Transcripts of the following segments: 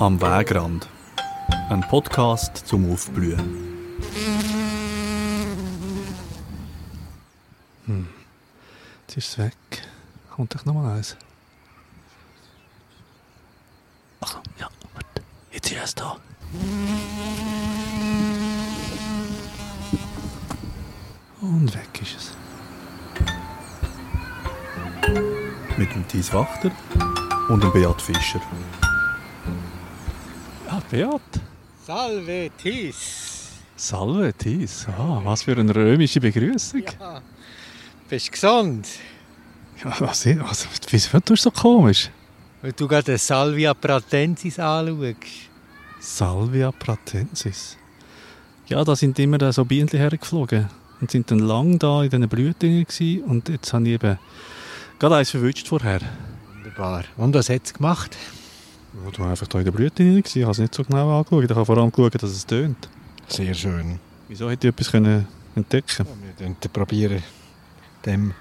Am Wegrand. Ein Podcast zum Aufblühen. Hm. Jetzt ist es weg. Kommt doch noch mal eins. Ach, ja, warte. Jetzt ist es da. Und weg ist es. Mit dem Thies Wachter und dem Beat Fischer. Beat. Salve Tis! Salve, Thies. Ah, was für eine römische Begrüßung. Ja, bist du gesund? Ja, was, was, wieso tust du so komisch? Weil du gerade Salvia pratensis anschaust. Salvia pratensis. Ja, da sind immer so Bienen hergeflogen und sind dann lang da in diesen Blüten gewesen. und jetzt habe ich eben gerade eins verwünscht vorher. Wunderbar. Und was hat es gemacht? Ja, du einfach da in den Blüten drin gewesen. Ich habe es nicht so genau angeschaut. Ich habe vor allem geschaut, dass es tönt. Sehr schön. Wieso hätte ich etwas können entdecken Wir könnten probieren, dem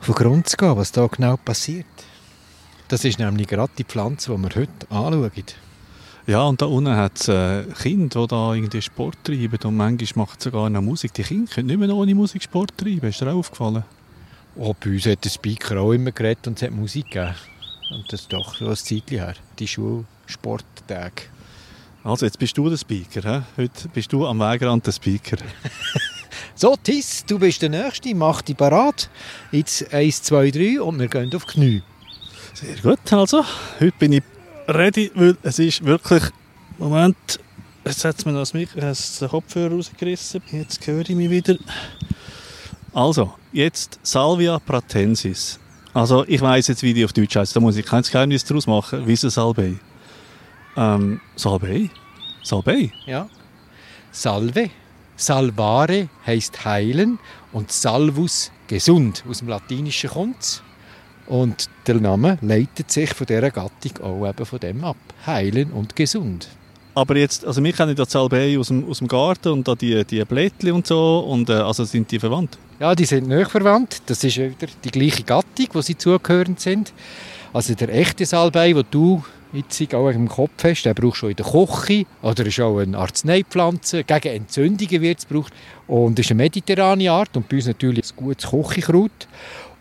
auf den Grund zu gehen, was da genau passiert. Das ist nämlich gerade die Pflanze, die wir heute anschauen. Ja, und da unten hat es äh, Kinder, die da irgendwie Sport treiben und manchmal macht es sogar noch Musik. Die Kinder können nicht mehr ohne Musik Sport treiben. Ist dir auch aufgefallen? Oh, bei uns hat der Speaker auch immer geredet und es hat Musik gegeben. Und das ist doch schon ein Zeitchen her, die Schulsporttage. Also, jetzt bist du der Speaker. He? Heute bist du am Wegrand der Speaker. So, Tis, du bist der Nächste, mach dich parat. Jetzt 1, 2, 3 und wir gehen auf Knie. Sehr gut, also. Heute bin ich ready, weil es ist wirklich... Moment, jetzt hat mir noch das Mikro, den Kopfhörer rausgerissen. Jetzt höre ich mich wieder. Also, jetzt Salvia pratensis. Also, ich weiss jetzt, wie die auf Deutsch heißt. Da muss ich kein Geheimnis daraus machen. Wieso Salbei? Ähm, Salbei? Salbei? Ja. Salve. Salvare heisst heilen und Salvus gesund. Aus dem Latinischen kommt Und der Name leitet sich von dieser Gattung auch eben von dem ab. Heilen und gesund. Aber jetzt, also wir kennen ja Salbei aus dem, aus dem Garten und da die, die Blättchen und so. Und, äh, also sind die verwandt? Ja, die sind nicht verwandt. Das ist wieder die gleiche Gattung, wo sie zugehörend sind. Also der echte Salbei, den du jetzt auch im Kopf hast, den brauchst du in der Küche oder ist auch eine Arzneipflanze. Gegen Entzündungen wird es gebraucht. Und ist eine mediterrane Art und bei uns natürlich ein gutes Küchenkraut.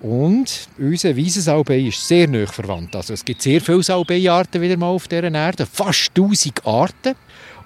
Und unser Wiesensalbei ist sehr nah verwandt. Also es gibt sehr viele Salbeiarten wieder mal auf dieser Erde, fast 1000 Arten.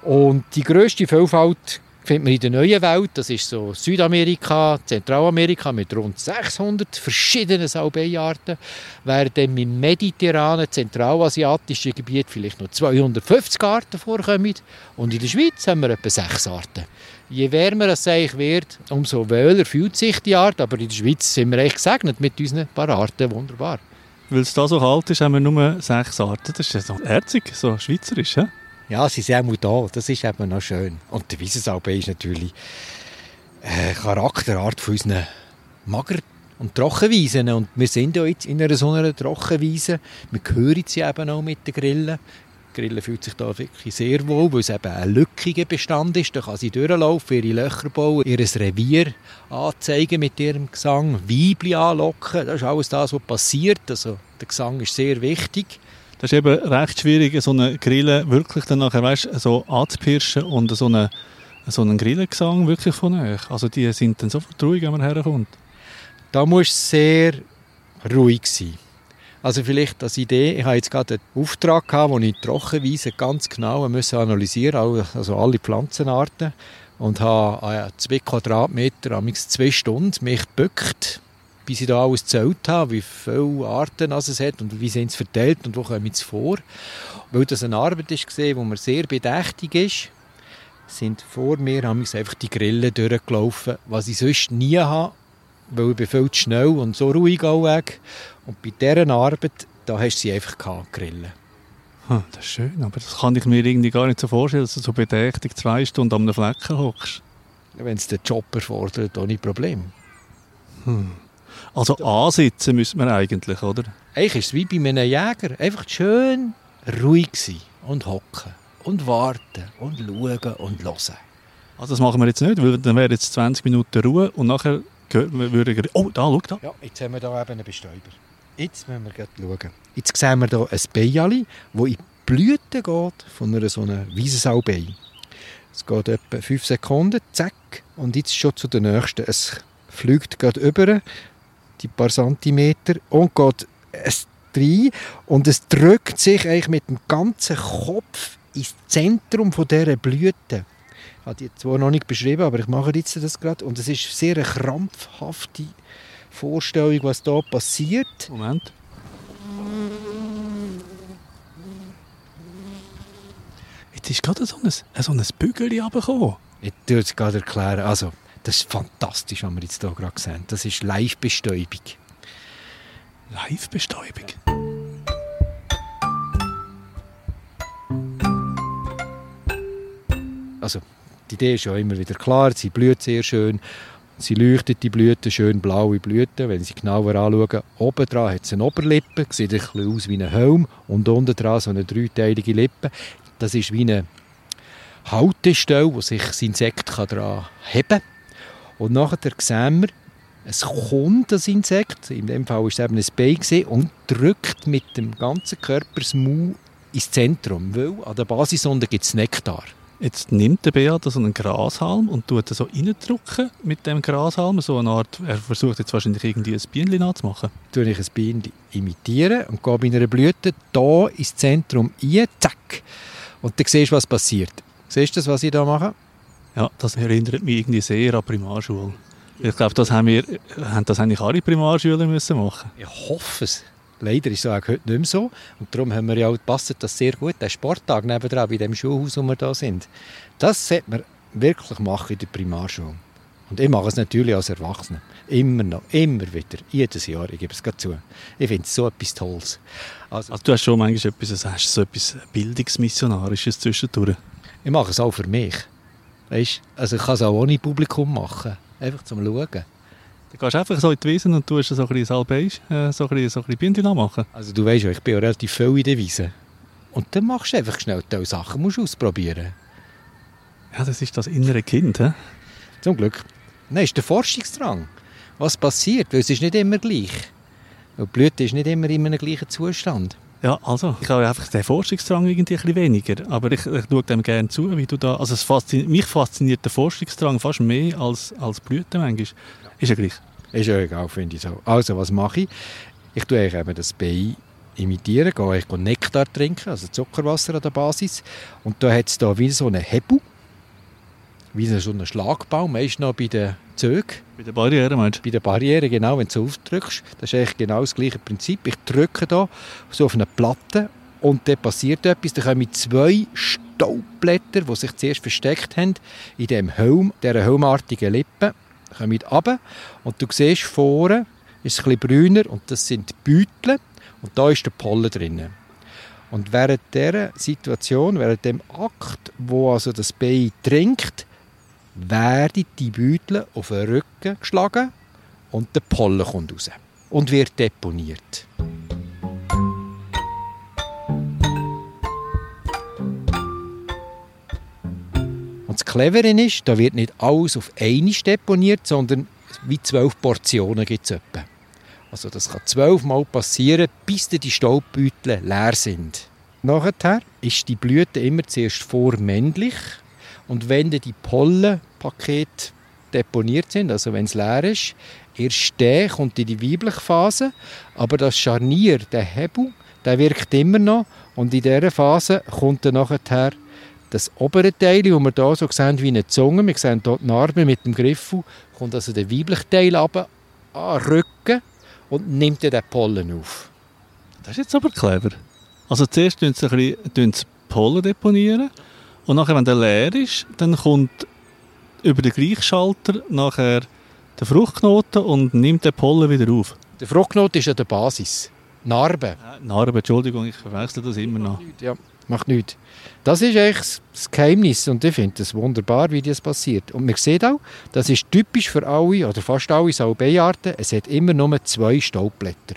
Und die grösste Vielfalt findet man in der neuen Welt. Das ist so Südamerika, Zentralamerika mit rund 600 verschiedenen Salbeiarten. Während im mediterranen, zentralasiatischen Gebiet vielleicht noch 250 Arten vorkommen. Und in der Schweiz haben wir etwa sechs Arten. Je wärmer es eigentlich wird, umso wöhler fühlt sich die Art. Aber in der Schweiz sind wir echt gesegnet mit unseren paar Arten. Wunderbar. Weil es da so kalt ist, haben wir nur sechs Arten. Das ist ja so herzig, so schweizerisch. He? Ja, sie sind auch da. Das ist eben noch schön. Und der Wiesensalbei ist natürlich eine Charakterart von unseren Mager- und Trockenwiesen. Und wir sind ja jetzt in einer so einer Trockenwiese. Wir hören sie eben auch mit den Grillen. Die Grille fühlt sich da wirklich sehr wohl, weil es eben ein lückiger Bestand ist. Da kann sie durchlaufen, ihre Löcher bauen, ihr Revier anzeigen mit ihrem Gesang, Weibli anlocken. Das ist alles das, was passiert. Also der Gesang ist sehr wichtig. Das ist eben recht schwierig, so eine Grille wirklich dann nachher, weißt, so anzupirschen und so einen, so einen Grillengesang wirklich von euch. Also die sind dann sofort ruhig, wenn man herkommt. Da muss sehr ruhig sein. Also vielleicht als Idee, ich habe jetzt gerade einen Auftrag gehabt, wo ich die Trockenwiese ganz genau müssen analysieren also alle Pflanzenarten und habe zwei Quadratmeter, amigs zwei Stunden mich gebückt, bis ich da alles gezählt habe, wie viele Arten es hat und wie sind sie verteilt und wo kommen sie vor. Weil das eine Arbeit war, wo man sehr bedächtig ist, sind vor mir einfach die Grillen durchgelaufen, was ich sonst nie habe, weil ich bin viel zu schnell und so ruhig auch weg. Und bei dieser Arbeit, da hast du sie einfach gehabt, Grillen. Hm, das ist schön, aber das kann ich mir irgendwie gar nicht so vorstellen, dass du so bedächtig zwei Stunden am Flecken hockst. Wenn es den Job erfordert, ohne Problem. Hm. Also ansitzen müsste man eigentlich, oder? Eigentlich ist es wie bei einem Jäger. Einfach schön ruhig sein und hocken und warten und schauen und hören. Also das machen wir jetzt nicht, weil dann wäre jetzt 20 Minuten Ruhe und nachher würde wir... Oh, da, schau da. Ja, jetzt haben wir hier eben einen Bestäuber. Jetzt müssen wir schauen. Jetzt sehen wir hier ein Beiali, das in Blüte geht von einer so einer Wiesensalbei. Es geht etwa 5 Sekunden, zack, und jetzt schon zu der nächsten. Es fliegt gerade über die paar Zentimeter und geht es rein und es drückt sich eigentlich mit dem ganzen Kopf ins Zentrum von dieser Blüte. Ich habe die zwar noch nicht beschrieben, aber ich mache jetzt das gerade. Und es ist sehr eine krampfhafte Vorstellung, was da passiert. Moment. Jetzt ist gerade so ein, so ein Bügel runtergekommen. Ich tue es gerade erklären. Also, das ist fantastisch, was wir jetzt hier gerade sehen. Das ist Live-Bestäubung. Live-Bestäubung. Also, die Idee ist ja immer wieder klar. Sie blüht sehr schön. Sie leuchtet die Blüten, schön blaue Blüten. Wenn Sie genauer anschauen, oben dran hat sie eine Oberlippe, sieht ein bisschen aus wie ein Helm. Und unten dran so eine dreiteilige Lippe. Das ist wie eine Haltestelle, wo sich das Insekt daran heben kann. Und nachher sehen wir, es kommt das Insekt, in dem Fall war es eben ein Bein, und drückt mit dem ganzen Körper das Mau ins Zentrum, weil an der Basissonde gibt es Nektar. Jetzt nimmt der Beat so einen Grashalm und tut so reindrücken mit dem Grashalm. So eine Art, er versucht jetzt wahrscheinlich irgendwie ein Bienchen nachzumachen. Tue ich ein Bienchen imitieren und gehe bei einer Blüte hier ins Zentrum rein, zack. Und dann siehst du, was passiert. Siehst du das, was ich hier mache? Ja, das erinnert mich irgendwie sehr an Primarschule. Ich glaube, das haben wir, haben das eigentlich alle Primarschüler müssen machen. Ich hoffe es. Leider ist es auch heute nicht mehr so. Und darum haben wir ja auch, passt das sehr gut, der Sporttag nebenan, bei dem Schulhaus, wo wir da sind. Das sollte man wirklich machen in der Primarschule. Und ich mache es natürlich als Erwachsener. Immer noch, immer wieder, jedes Jahr, ich gebe es gerade zu. Ich finde es so etwas Tolles. Also, also, du hast schon manchmal etwas, hast so etwas Bildungsmissionarisches zwischendurch. Ich mache es auch für mich. Weißt? Also ich kann es auch ohne Publikum machen. Einfach zum Schauen. Du gehst einfach so in die Wiesen und tust so ein bisschen Salbeige, äh, so ein bisschen, so ein bisschen Bienen machen. Also du weißt ja, ich bin ja relativ viel in der Wiese. Und dann machst du einfach schnell diese Sachen, musst du ausprobieren. Ja, das ist das innere Kind, he? Zum Glück. Nein, ist der Forschungsdrang. Was passiert? Weil es ist nicht immer gleich. Und die Blüte ist nicht immer in einem gleichen Zustand. Ja, also, ich habe einfach den Forschungsdrang irgendwie ein bisschen weniger, aber ich, ich schaue dem gerne zu, wie du da, also es fasziniert, mich fasziniert der Forschungsdrang fast mehr als, als Blüten manchmal. Ist ja gleich. Ist ja egal, finde ich so. Also, was mache ich? Ich tue eben das Bein imitieren, gehe ich Nektar trinken, also Zuckerwasser an der Basis. Und da hat es da wie so einen Hebel, wie so einen Schlagbaum, meist noch bei den Zügen. Bei der Barriere meinst du? Bei der Barriere, genau, wenn du aufdrückst. Das ist eigentlich genau das gleiche Prinzip. Ich drücke da so auf eine Platte und dann passiert etwas. Dann kommen zwei Staubblätter, die sich zuerst versteckt haben, in dem Helm, dieser helmartigen Lippe, kommen runter. Und du siehst vorne, ist es ein bisschen brüner und das sind die Beutel und da ist der Pollen drin. Und während dieser Situation, während dem Akt, wo also das Bein trinkt, werden die Beutel auf den Rücken geschlagen und der Pollen kommt raus und wird deponiert. Und das Clevere ist, da wird nicht alles auf einmal deponiert, sondern wie zwölf Portionen gibt es. Also das kann zwölfmal passieren, bis die Staubbeutel leer sind. Nachher ist die Blüte immer zuerst vormännlich und wenn die Pollenpakete deponiert sind, also wenn es leer ist, erst dann kommt in die weibliche Phase, aber das Scharnier, der Hebel, der wirkt immer noch. Und in dieser Phase kommt dann nachher das obere Teil, wo wir hier so sehen wie eine Zunge, wir sehen hier die Narbe mit dem Griffel, kommt also der weibliche Teil runter, an den Rücken und nimmt dann den Pollen auf. Das ist jetzt aber clever. Also zuerst tun sie, Pollen deponieren und nachher, wenn der leer ist, dann kommt über den Gleichschalter nachher der Fruchtknoten und nimmt den Pollen wieder auf. Der Fruchtknoten ist an der Basis. Narbe. Ja, Narbe, Entschuldigung, ich verwechsel das immer noch. Ja, macht nichts. Das ist eigentlich das Geheimnis und ich finde es wunderbar, wie das passiert. Und man sieht auch, das ist typisch für alle oder fast alle Salbeiarten, es hat immer nur zwei Staubblätter.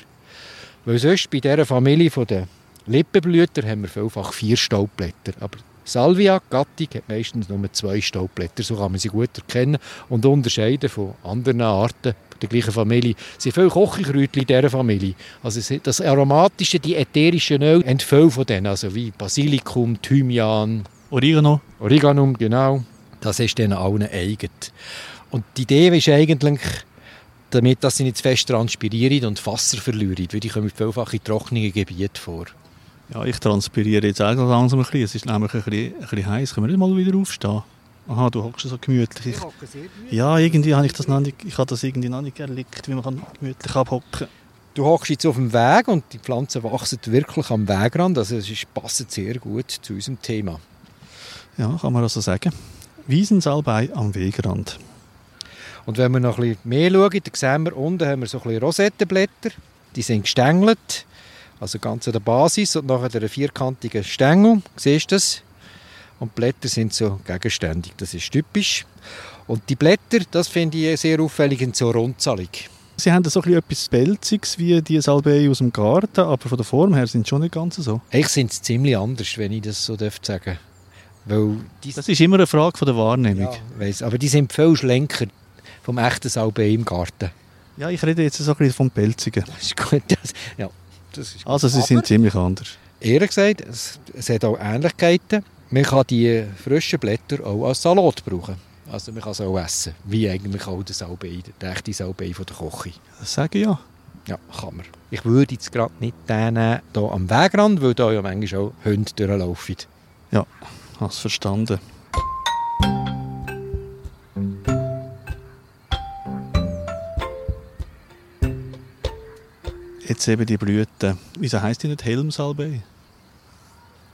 Weil sonst bei dieser Familie der Lippenblüter haben wir vielfach vier Staubblätter. Aber Salvia, Gattung, hat meistens nur zwei Staubblätter, so kann man sie gut erkennen und unterscheiden von anderen Arten der gleichen Familie. Es sind viele Kochkräutchen in dieser Familie. Also das aromatische, die ätherischen Öl entfällt von denen, also wie Basilikum, Thymian, Oregano. Oregano, genau. Das ist denen allen eigen. Und die Idee ist eigentlich, damit dass sie nicht zu fest transpirieren und Wasser verlieren, weil die kommen vielfach in trockenen Gebieten vor. Ja, ich transpiriere jetzt auch langsam ein bisschen. Es ist nämlich ein bisschen, ein bisschen heiß. Können wir nicht mal wieder aufstehen? Aha, du hockst so gemütlich. Ich, ja, irgendwie habe ich das noch nicht, ich habe das irgendwie noch nicht erlebt, wie man gemütlich abhocken kann. Du hockst jetzt auf dem Weg und die Pflanzen wachsen wirklich am Wegrand. Also es passt sehr gut zu unserem Thema. Ja, kann man also sagen. Wiesensalbei am Wegrand. Und wenn wir noch ein bisschen mehr schauen, dann sehen wir, unten haben wir so ein bisschen Rosettenblätter. Die sind gestängelt, also ganz an der Basis und nachher der vierkantige Stängel. Siehst du das? Und die Blätter sind so gegenständig. Das ist typisch. Und die Blätter, das finde ich sehr auffällig, sind so rundzahlig. Sie haben so etwas Pelziges wie die Salbei aus dem Garten, aber von der Form her sind sie schon nicht ganz so. Ich sind sie ziemlich anders, wenn ich das so sagen darf. Weil das ist immer eine Frage von der Wahrnehmung. Ja, weiss, aber die sind viel schlenker vom echten Salbei im Garten. Ja, ich rede jetzt so ein bisschen vom Pelzigen. Das ist gut. Das, ja, das ist also sie sind ziemlich anders. Ehrlich gesagt, es, es hat auch Ähnlichkeiten. Man kann die frischen Blätter auch als Salat brauchen. Also man kann es auch essen, wie eigentlich auch der Salbei, der echte Salbei von der Koche. Das sage ich ja. Ja, kann man. Ich würde jetzt gerade nicht den hier am Wegrand, weil da ja manchmal auch Hunde durchlaufen. Ja, hast verstanden. Jetzt eben die Blüten. Wieso heisst die nicht Helmsalbei?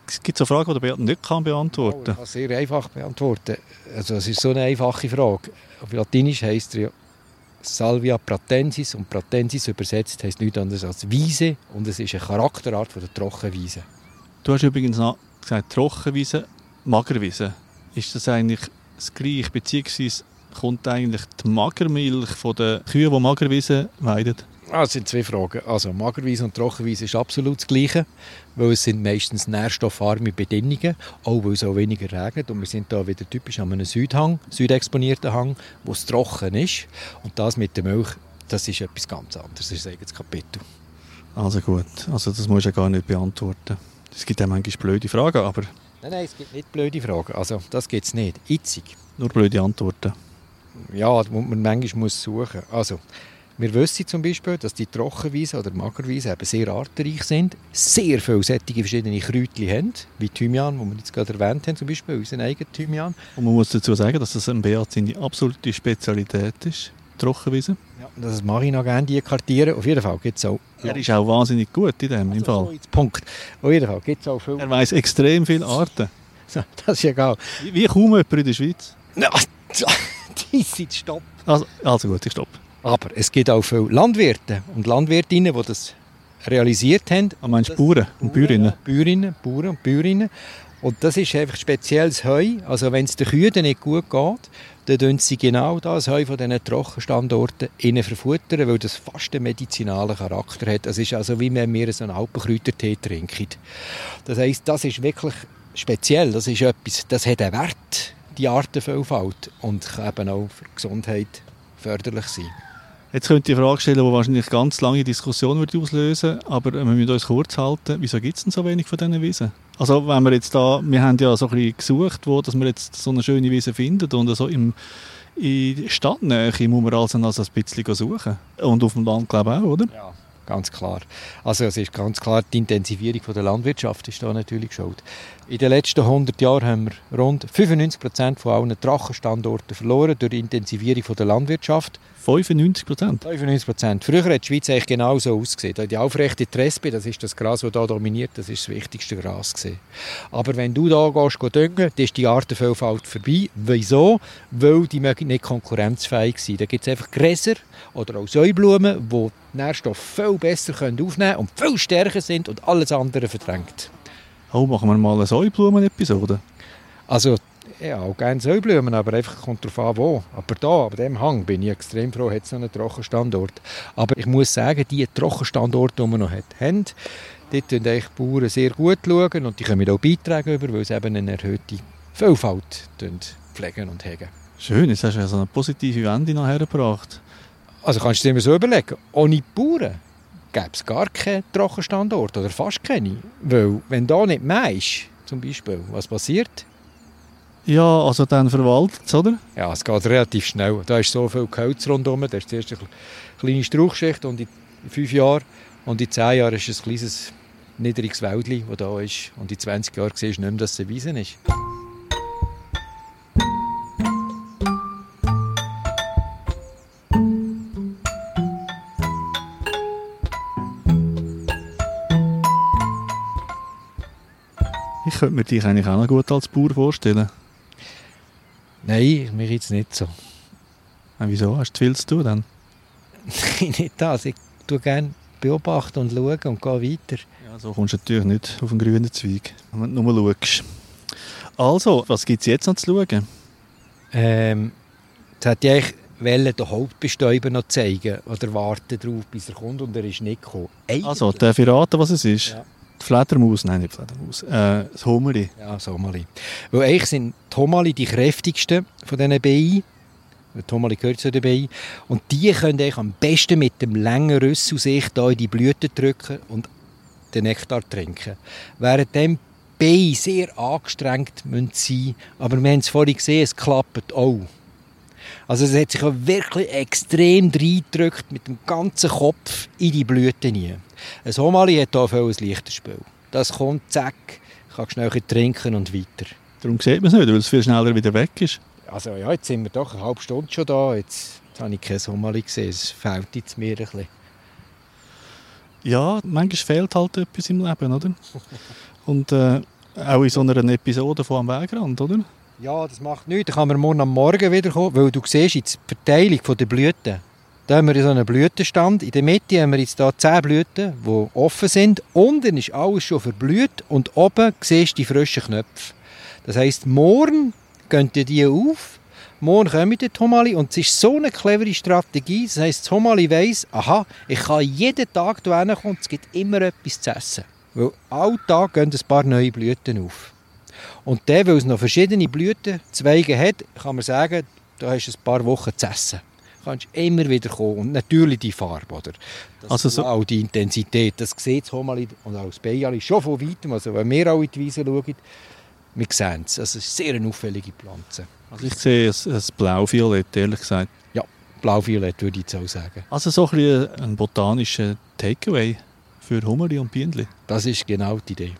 Es gibt so Fragen, die Beat nicht kann beantworten kann. Oh, ich kann sehr einfach beantworten. Also es ist so eine einfache Frage. Auf Latinisch heisst er ja Salvia pratensis und pratensis übersetzt heisst nichts anderes als Wiese und es ist eine Charakterart von der Trockenwiese. Du hast übrigens noch gesagt Trockenwiese, Magerwiese. Ist das eigentlich das Gleiche, beziehungsweise kommt eigentlich die Magermilch von den Kühen, die Magerwiese weiden? Ah, das sind zwei Fragen. Also Magerwiese und Trockenwiese ist absolut das Gleiche, weil es sind meistens nährstoffarme Bedingungen, auch weil es auch weniger regnet und wir sind da wieder typisch an einem Südhang, südexponierten Hang, wo es trocken ist und das mit der Milch, das ist etwas ganz anderes, das ist ein eigenes Kapitel. Also gut, also das musst du ja gar nicht beantworten. Es gibt ja manchmal blöde Fragen, aber... Nein, nein, es gibt nicht blöde Fragen, also das gibt es nicht, Itzig. Nur blöde Antworten. Ja, wo man manchmal muss suchen muss. Also, wir wissen zum Beispiel, dass die Trockenwiesen oder Magerwiesen eben sehr artenreich sind, sehr vielseitige verschiedene Kräutchen haben, wie Thymian, wo wir jetzt gerade erwähnt haben, zum Beispiel unseren eigenen Thymian. Und man muss dazu sagen, dass das ein Beat seine absolute Spezialität ist, Trockenwiesen. Ja, das mache ich noch gerne, die kartieren. Auf jeden Fall gibt es auch... Er ist auch wahnsinnig gut in dem also Fall. So Punkt. Auf jeden Fall gibt es auch viel... Er weiss extrem viele Arten. Das ist egal. Wie, wie kaum jemand in der Schweiz. Ja, die sind stopp. Also, also gut, ich stopp. Aber es gibt auch viele Landwirte und Landwirtinnen, die das realisiert haben. Du meinst Bauern und Bäuerinnen? Bäuerinnen, Bauern und Bäuerinnen. Und das ist einfach spezielles Heu. Also wenn es den Kühen nicht gut geht, dann tun sie genau das Heu von diesen Trockenstandorten innen verfuttern, weil das fast einen medizinalen Charakter hat. Das ist also wie wenn wir so einen Alpenkräutertee trinken. Das heisst, das ist wirklich speziell. Das ist etwas, das hat einen Wert, die Artenvielfalt und kann eben auch für die Gesundheit förderlich sein. Jetzt könnte ich die Frage stellen, die wahrscheinlich ganz lange Diskussion würde auslösen aber wir müssen uns kurz halten. Wieso gibt es denn so wenig von diesen Wiesen? Also wenn wir jetzt da, wir haben ja so ein bisschen gesucht, wo dass wir jetzt so eine schöne Wiese finden und so im Stadtnähe muss man also, ein bisschen suchen. Und auf dem Land glaube ich auch, oder? Ja, ganz klar. Also es ist ganz klar, die Intensivierung der Landwirtschaft ist da natürlich schuld. In den letzten 100 Jahren haben wir rund 95 Prozent von allen Drachenstandorten verloren durch die Intensivierung der Landwirtschaft. 95 Prozent? 95 Prozent. Früher hat die Schweiz eigentlich genau so ausgesehen. Die aufrechte Trespe, das ist das Gras, das hier dominiert, das ist das wichtigste Gras. Gewesen. Aber wenn du da gehst, düngen, dann ist die Artenvielfalt vorbei. Wieso? Weil die nicht konkurrenzfähig sind. Da gibt es einfach Gräser oder auch Säublumen, die Nährstoffe viel besser aufnehmen können und viel stärker sind und alles andere verdrängt. Oh, machen wir mal eine Säublumen-Episode? Also, ja, auch gerne Säublumen, aber einfach kommt darauf an, wo. Aber da, bei diesem Hang, bin ich extrem froh, hat es noch einen Trockenstandort. Aber ich muss sagen, die Trockenstandorte, die wir noch haben, Dort schauen die Bauern sehr gut schauen und die kommen auch Beiträge über, weil sie eben eine erhöhte Vielfalt pflegen und hegen. Schön, jetzt hast du ja so eine positive Wende noch hergebracht. Also kannst du dir so überlegen, ohne Bauern gäbe es gar keinen Trockenstandort oder fast keine. Weil wenn da nicht mehr ist, zum Beispiel, was passiert? Ja, also dann verwaltet es, oder? Ja, es geht relativ schnell. Da ist so viel Gehölz rundherum, da ist zuerst eine kleine Strauchschicht und in fünf Jahren und in zehn Jahren ist es ein kleines niedriges Wäldchen, das da ist. Und in 20 Jahren siehst du nicht mehr, dass es eine Wiese ist. Ich könnte mir dich eigentlich auch noch gut als Bauer vorstellen. Nein, mir jetzt nicht so. Und wieso? Hast du viel zu tun dann? Nein, nicht das. Ich tue gerne beobachten und schauen und gehe weiter. Ja, so kommst du natürlich nicht auf den grünen Zweig, wenn du nur schaust. Also, was gibt es jetzt noch zu schauen? Ähm, jetzt hätte ich eigentlich den Hauptbestäuber noch zeigen oder warten darauf, bis er kommt und er ist nicht gekommen. Eigentlich- Also, darf ich raten, was es ist? Ja. Fledermaus? Nein, nicht Fledermaus. Äh, das Hummeri. Ja, Somali. Weil eigentlich sind die Homali die kräftigsten von diesen Bienen. Die Homali gehört zu den Bienen. Und die können eigentlich am besten mit dem langen Rüssel sich da in die Blüten drücken und den Nektar trinken. Während dem Bienen sehr angestrengt müssen Aber wir haben es vorhin gesehen, es klappt auch. Also es hat sich auch wirklich extrem reingedrückt mit dem ganzen Kopf in die Blüten hinein. Ein Homali hat hier viel ein leichtes Spiel. Das kommt, zack, kann schnell trinken und weiter. Darum sieht man es nicht, weil es viel schneller wieder weg ist. Also ja, jetzt sind wir doch eine halbe Stunde schon da. Jetzt, jetzt habe ich kein Sommerli gesehen. Es fehlt jetzt mir ein bisschen. Ja, manchmal fehlt halt etwas im Leben, oder? Und äh, auch in so einer Episode von «Am Wegrand», oder? Ja, das macht nichts. Dann kann man morgen am Morgen wieder kommen, weil du siehst jetzt die Verteilung der Blüten. Da haben wir so einen Blütenstand. In der Mitte haben wir jetzt hier 10 Blüten, die offen sind. Unten ist alles schon verblüht und oben siehst du die frischen Knöpfe. Das heisst, morgen gehen die auf, morgen kommen die Tomali und es ist so eine clevere Strategie. Das heisst, Tomali weiss, aha, ich kann jeden Tag hierher kommen und es gibt immer etwas zu essen. Weil alle Tag gehen ein paar neue Blüten auf. Und der, weil es noch verschiedene Blütenzweige hat, kann man sagen, da hast du ein paar Wochen zu essen. Du kannst immer wieder kommen. Und natürlich die Farbe, oder? Das Also so- auch die Intensität. Das sieht das Homali und auch das Beiali schon von weitem. Also wenn wir auch in die Wiese schauen, wir sehen es. Also es ist sehr eine auffällige Pflanze. Also ich sehe ein, ein Blau-Violett, ehrlich gesagt. Blau-Violett würde ich jetzt auch sagen. Also so ein, ein botanischer Takeaway für Hummeri und Bienenli. Das ist genau die Idee.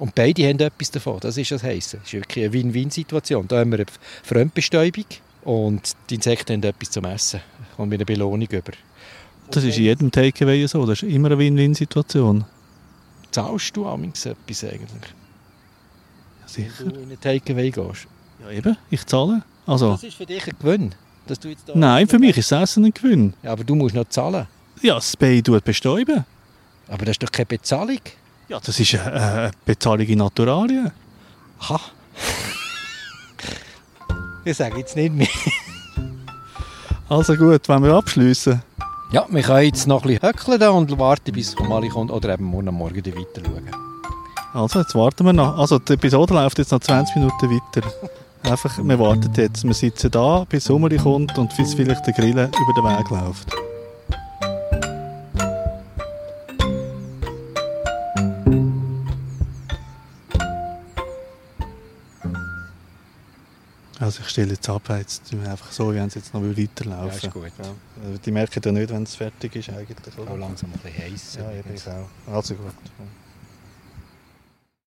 Und beide haben etwas davon. Das ist das Heiße. Es ist wirklich eine Win-Win-Situation. Da haben wir eine Fremdbestäubung und die Insekten haben etwas zum Essen. Da kommt eine Belohnung über. Das ist in jedem Takeaway so. Das ist immer eine Win-Win-Situation. Zahlst du amigs etwas eigentlich? Ja, sicher. Wenn du in einen Takeaway gehst? Ja, eben. Ich zahle. Also, Das ist für dich ein Gewinn. Dass du jetzt da nein, für mich ist das Essen ein Gewinn. Ja, aber du musst noch zahlen. Ja, das Bay tut bestäuben. Aber das ist doch keine Bezahlung. Ja, das ist eine, eine Bezahlung in Naturalien. Aha. ich sage jetzt nicht mehr. Also gut, wenn wir abschließen. Ja, wir können jetzt noch ein bisschen höckeln da und warten, bis Somali kommt. Oder eben morgen am Morgen weiter schauen. Also, jetzt warten wir noch. Also, die Episode läuft jetzt noch 20 Minuten weiter. Einfach, wir warten jetzt. Wir sitzen da, bis Sommer kommt und bis vielleicht der Grille über den Weg läuft. Also ich stelle jetzt ab, jetzt einfach so, wie wenn es jetzt noch weiterlaufen Ja, ist gut. Ja. Also Die merken ja nicht, wenn es fertig ist eigentlich. Auch langsam ein bisschen heiß. Ja, eben, auch. Also gut.